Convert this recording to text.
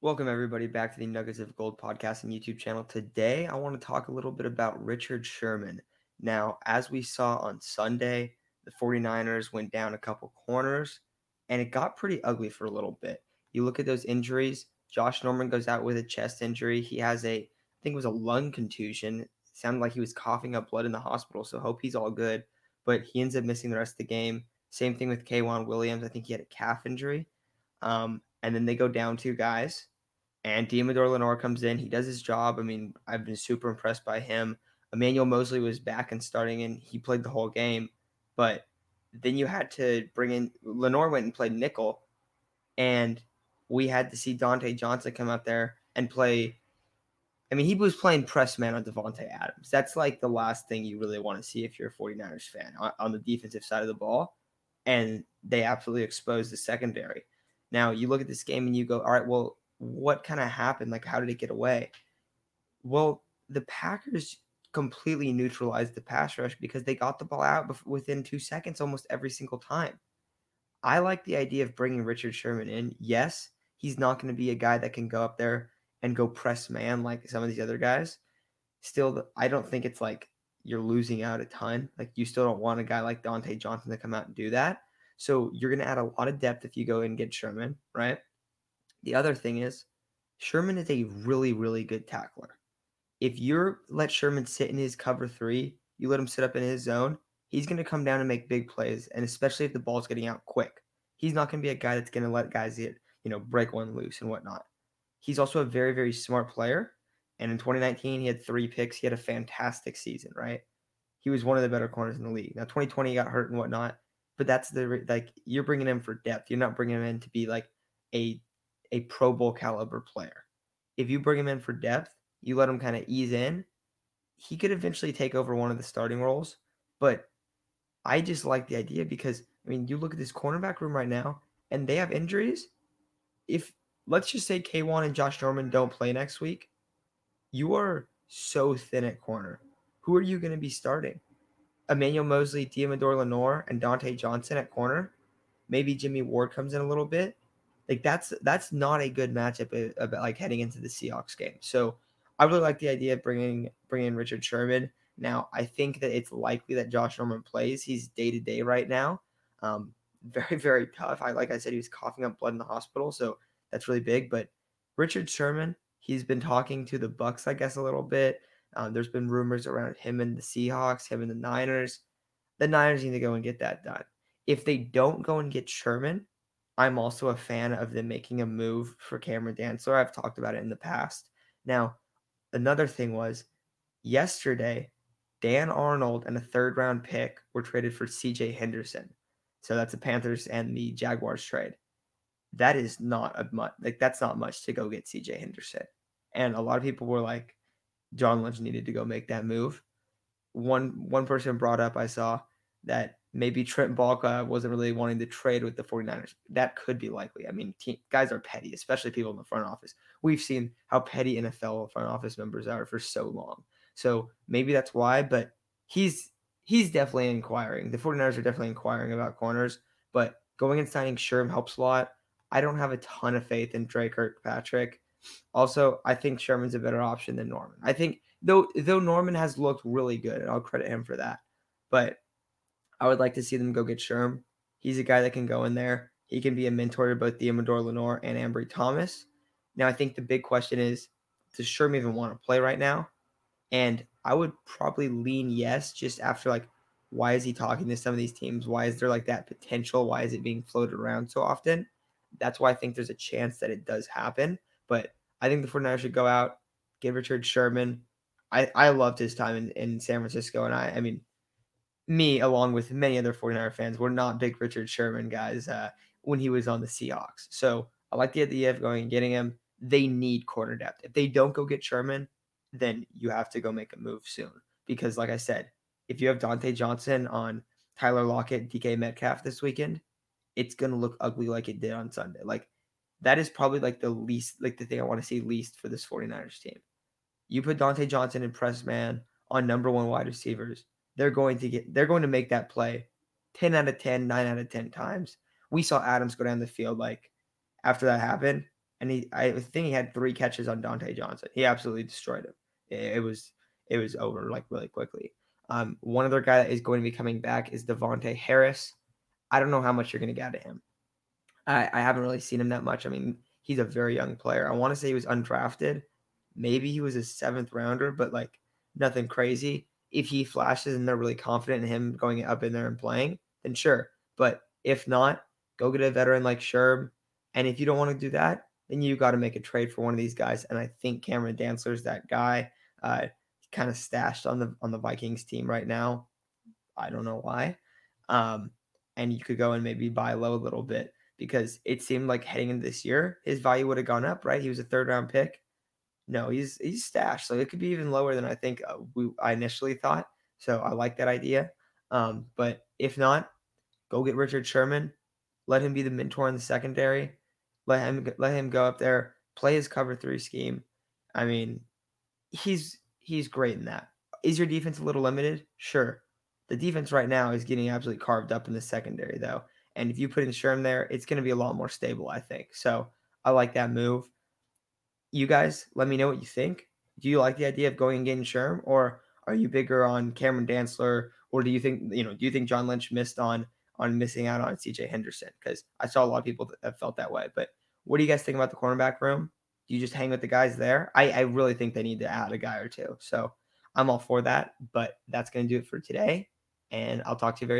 Welcome, everybody, back to the Nuggets of Gold podcast and YouTube channel. Today, I want to talk a little bit about Richard Sherman. Now, as we saw on Sunday, the 49ers went down a couple corners and it got pretty ugly for a little bit. You look at those injuries, Josh Norman goes out with a chest injury. He has a, I think it was a lung contusion. It sounded like he was coughing up blood in the hospital, so hope he's all good. But he ends up missing the rest of the game. Same thing with K'Waun Williams. I think he had a calf injury. Um, and then they go down two guys. And Deommodore Lenoir comes in. He does his job. I mean, I've been super impressed by him. Emmanuel Moseley was back and starting, and he played the whole game. But then you had to bring in Lenoir went and played nickel, and we had to see Dontae Johnson come out there and play. I mean, he was playing press man on Davante Adams. That's like the last thing you really want to see if you're a 49ers fan on, on the defensive side of the ball. And they absolutely exposed the secondary. Now you look at this game and you go, all right, well, what kind of happened? Like, how did it get away? Well, the Packers completely neutralized the pass rush because they got the ball out within two seconds almost every single time. I like the idea of bringing Richard Sherman in. Yes, he's not going to be a guy that can go up there and go press man like some of these other guys. Still, I don't think it's like you're losing out a ton. Like, you still don't want a guy like Dontae Johnson to come out and do that. So you're going to add a lot of depth if you go and get Sherman, right? The other thing is, Sherman is a really, really good tackler. If you're let Sherman sit in his cover three, you let him sit up in his zone, he's going to come down and make big plays. And especially if the ball's getting out quick, he's not going to be a guy that's going to let guys get, you know, break one loose and whatnot. He's also a very, very smart player. And in 2019, he had three picks. He had a fantastic season, right? He was one of the better corners in the league. Now, 2020 he got hurt and whatnot but that's the like you're bringing him for depth. You're not bringing him in to be like a a Pro Bowl caliber player. If you bring him in for depth, you let him kind of ease in. He could eventually take over one of the starting roles, but I just like the idea because I mean, you look at this cornerback room right now, and they have injuries. If let's just say K'Waun and Josh Norman don't play next week, you are so thin at corner. Who are you going to be starting? Emmanuel Moseley, Deommodore Lenoir, and Dontae Johnson at corner. Maybe Jimmy Ward comes in a little bit. Like that's that's not a good matchup about like heading into the Seahawks game. So I really like the idea of bringing bringing in Richard Sherman. Now I think that it's likely that Josh Norman plays. He's day to day right now. Um, very very tough. I like I said he was coughing up blood in the hospital, so that's really big. But Richard Sherman, he's been talking to the Bucs, I guess, a little bit. Um, there's been rumors around him and the Seahawks, him and the Niners. The Niners need to go and get that done. If they don't go and get Sherman, I'm also a fan of them making a move for Cameron Dantzler. I've talked about it in the past. Now, another thing was yesterday, Dan Arnold and a third round pick were traded for CJ Henderson. So that's the Panthers and the Jaguars trade. That is not a much like that's not much to go get CJ Henderson. And a lot of people were like, John Lynch needed to go make that move. One one person brought up I saw that maybe Trent Baalke wasn't really wanting to trade with the 49ers. That could be likely. I mean, guys are petty, especially people in the front office. We've seen how petty NFL front office members are for so long. So maybe that's why, but he's he's definitely inquiring. The 49ers are definitely inquiring about corners, but going and signing Sherm helps a lot. I don't have a ton of faith in Dre Kirkpatrick. Also, I think Sherman's a better option than Norman. I think though though Norman has looked really good, and I'll credit him for that. But I would like to see them go get Sherm. He's a guy that can go in there. He can be a mentor to both Deommodore Lenoir and Ambry Thomas. Now, I think the big question is, does Sherm even want to play right now? And I would probably lean yes, just after like, why is he talking to some of these teams? Why is there like that potential? Why is it being floated around so often? That's why I think there's a chance that it does happen. But I think the 49ers should go out, get Richard Sherman. I, I loved his time in, in San Francisco. And I, I mean, me, along with many other 49er fans, were not big Richard Sherman guys uh, when he was on the Seahawks. So I like the idea of going and getting him. They need corner depth. If they don't go get Sherman, then you have to go make a move soon. Because, like I said, if you have Dontae Johnson on Tyler Lockett, DK Metcalf this weekend, it's going to look ugly like it did on Sunday. Like that is probably like the least, like the thing I want to see least for this 49ers team. You put Dontae Johnson and press man on number one wide receivers, they're going to get, they're going to make that play 10 out of 10, 9 out of 10 times. We saw Adams go down the field like after that happened. and he I think he had three catches on Dontae Johnson. He absolutely destroyed him. It, it was it was over like really quickly. Um, one other guy that is going to be coming back is Davontae Harris. I don't know how much you're going to get at him. I, I haven't really seen him that much. I mean, he's a very young player. I want to say he was undrafted. Maybe he was a seventh rounder, but like nothing crazy. If he flashes and they're really confident in him going up in there and playing, then sure. But if not, go get a veteran like Sherm. And if you don't want to do that, then you got to make a trade for one of these guys. And I think Cameron Dantzler's that guy. Uh, kind of stashed on the on the Vikings team right now. I don't know why. Um, and you could go and maybe buy low a little bit because it seemed like heading into this year, his value would have gone up, right? He was a third round pick. No, he's he's stashed, so it could be even lower than I think uh, we I initially thought. So I like that idea. Um, but if not, go get Richard Sherman. Let him be the mentor in the secondary. Let him let him go up there, play his cover three scheme. I mean, he's he's great in that. Is your defense a little limited? Sure. The defense right now is getting absolutely carved up in the secondary, though. And if you put in Sherm there, it's going to be a lot more stable, I think. So I like that move. You guys, let me know what you think. Do you like the idea of going and getting Sherm, or are you bigger on Cameron Dantzler, or do you think you know? Do you think John Lynch missed on on missing out on C.J. Henderson? Because I saw a lot of people that felt that way. But what do you guys think about the cornerback room? Do you just hang with the guys there? I, I really think they need to add a guy or two. So I'm all for that. But that's going to do it for today. And I'll talk to you very